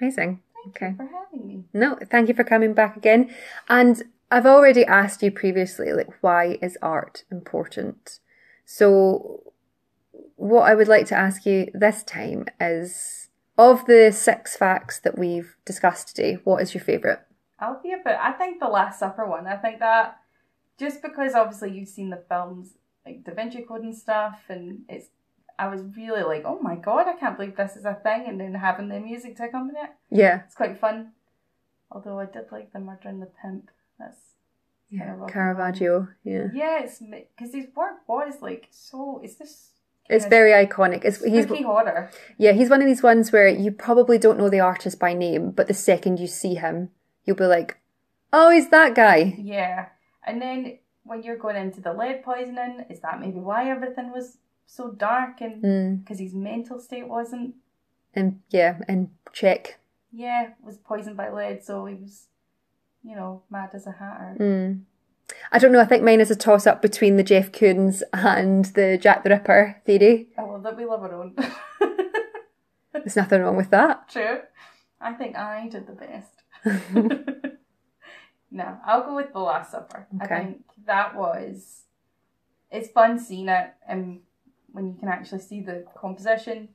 S1: Amazing.
S2: Thank
S1: Okay.
S2: you for having me.
S1: No, thank you for coming back again. And I've already asked you previously, like, why is art important? So, what I would like to ask you this time is of the six facts that we've discussed today, what is your favourite?
S2: I'll be a bit. I think the Last Supper one. I think that just because obviously you've seen the films like Da Vinci Code and stuff, and it's. I was really like, oh my god, I can't believe this is a thing, and then having the music to accompany it,
S1: Yeah.
S2: it's quite fun. Although I did like the Murder and the Pimp. That's
S1: Yeah.
S2: Kind of rock and
S1: Caravaggio. Yeah.
S2: yeah, it's because his work was like so. It's just.
S1: It's very iconic. It's he's
S2: horror.
S1: yeah, he's one of these ones where you probably don't know the artist by name, but the second you see him, you'll be like, "Oh, he's that guy."
S2: Yeah, and then when you're going into the lead poisoning, is that maybe why everything was so dark and
S1: Mm.
S2: because his mental state wasn't
S1: And yeah, and check.
S2: yeah was poisoned by lead so he was you know mad as a hatter
S1: Mm. I don't know. I think mine is a toss up between the Jeff Koons and the Jack the Ripper theory.
S2: i love that we love our own (laughs)
S1: There's nothing wrong with that.
S2: true i think i did the best (laughs) (laughs) no i'll go with the last supper
S1: Okay.
S2: i think that was it's fun seeing it and when you can actually see the composition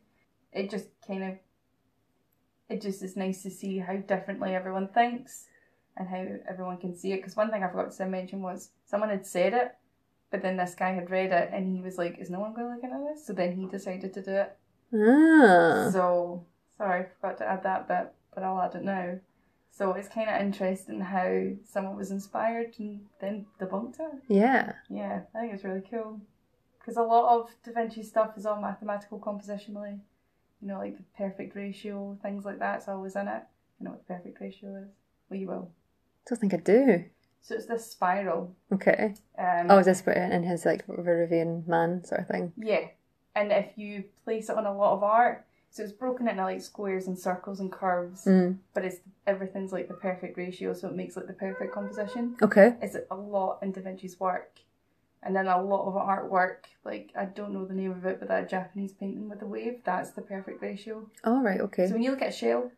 S2: it just kind of it just is nice to see how differently everyone thinks and how everyone can see it because one thing i forgot to mention was someone had said it but then this guy had read it and he was like is no one going to look into this so then he decided to do it
S1: Ah.
S2: so sorry, I forgot to add that bit, but I'll add it now. So it's kind of interesting how someone was inspired and then debunked it.
S1: Yeah.
S2: Yeah, I think it's really cool because a lot of Da Vinci stuff is all mathematical compositionally. You know, like the perfect ratio, things like that's always in it. You know what the perfect ratio is? Well, you will.
S1: I don't think I do.
S2: So it's this spiral.
S1: Okay.
S2: Um,
S1: Oh, is this what- in his like Vitruvian man sort of thing?
S2: Yeah, and if you place it on a lot of art, so it's broken into like squares and circles and curves,
S1: Mm.
S2: but it's everything's like the perfect ratio, so it makes like the perfect composition.
S1: Okay.
S2: It's a lot in Da Vinci's work, and then a lot of artwork. Like I don't know the name of it, but that Japanese painting with the wave, that's the perfect ratio.
S1: All right. Okay.
S2: So when you look at a shell,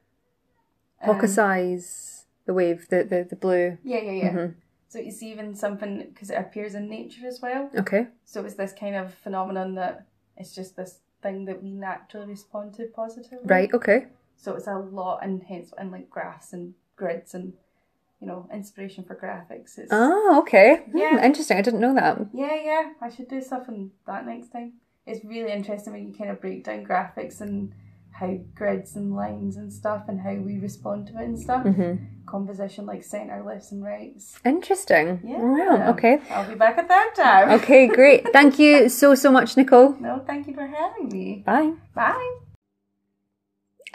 S2: um,
S1: Hokusai's the wave, the the, the blue.
S2: yeah, yeah, yeah.
S1: Mhm.
S2: So it's even something because it appears in nature as well.
S1: Okay.
S2: So it's this kind of phenomenon that it's just this thing that we naturally respond to positively.
S1: Right. Okay.
S2: So it's a lot, and hence, and like graphs and grids and you know inspiration for graphics. It's
S1: Oh, okay. Hmm,
S2: Yeah.
S1: interesting. I didn't know that.
S2: yeah, yeah. I should do stuff on that next time. It's really interesting when you kind of break down graphics and how grids and lines and stuff and how we respond to it and stuff.
S1: hmm
S2: Composition like center, lefts, and rights.
S1: Interesting.
S2: Yeah.
S1: Wow. Okay.
S2: I'll be back at that time.
S1: Okay. Great. (laughs) Thank you so so much, Nicole.
S2: No, thank you for having me.
S1: Bye.
S2: Bye.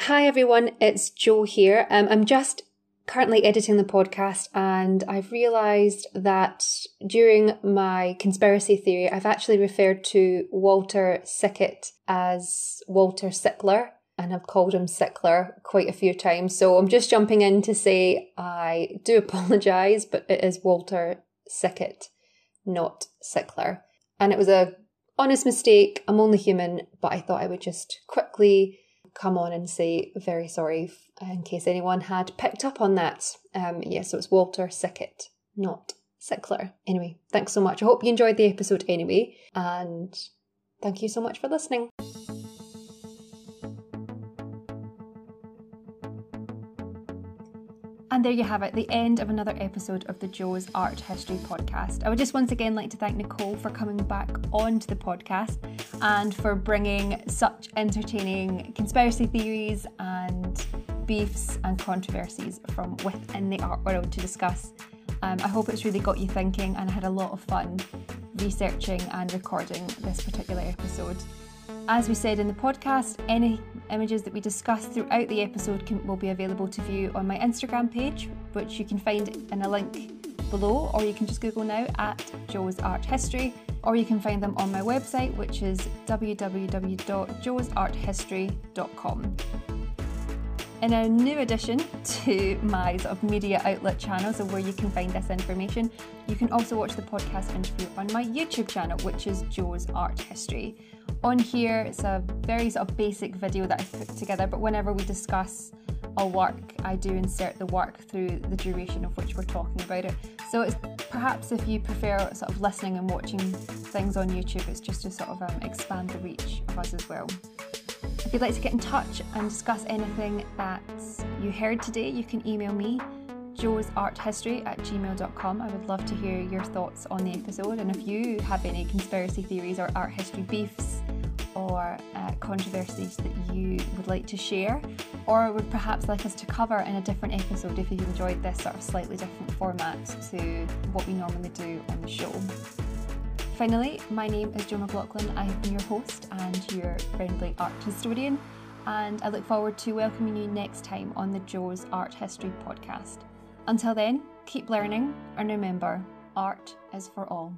S1: Hi everyone, it's Joe here. Um, I'm just currently editing the podcast and I've realised that during my conspiracy theory, I've actually referred to Walter Sickert as Walter Sickler. And have called him Sickler quite a few times. So I'm just jumping in to say I do (laughs) apologise, but it is Walter Sickert, not Sickler. And it was a honest mistake. I'm only human, but I thought I would just quickly come on and say very sorry in case anyone had picked up on that. Um, yeah, so it's Walter Sickert, not Sickler. Anyway, thanks so much. I hope you enjoyed the episode anyway, and thank you so much for listening. And there you have it, the end of another episode of the Joe's Art History podcast. I would just once again like to thank Nicole for coming back onto the podcast and for bringing such entertaining conspiracy theories and beefs and controversies from within the art world to discuss. Um, I hope it's really got you thinking, and I had a lot of fun researching and recording this particular episode. As we said in the podcast, any images that we discuss throughout the episode can, will be available to view on my Instagram page, which you can find in a link below, or you can just Google now at Joe's Art History, or you can find them on my website, which is www.joesarthistory.com. In a new addition to my sort of media outlet channels of where you can find this information, you can also watch the podcast interview on my YouTube channel, which is Joe's Art History. On here, it's a very sort of basic video that I've put together, but whenever we discuss a work, I do insert the work through the duration of which we're talking about it. So it's perhaps if you prefer sort of listening and watching things on YouTube, it's just to sort of um, expand the reach of us as well. If you'd like to get in touch and discuss anything that you heard today, you can email me joesarthistory at gmail.com. I would love to hear your thoughts on the episode and if you have any conspiracy theories or art history beefs or uh, controversies that you would like to share or would perhaps like us to cover in a different episode if you've enjoyed this sort of slightly different format to what we normally do on the show. Finally, my name is Jo McLaughlin. I have been your host and your friendly art historian, and I look forward to welcoming you next time on the Joe's Art History podcast. Until then, keep learning and remember, art is for all.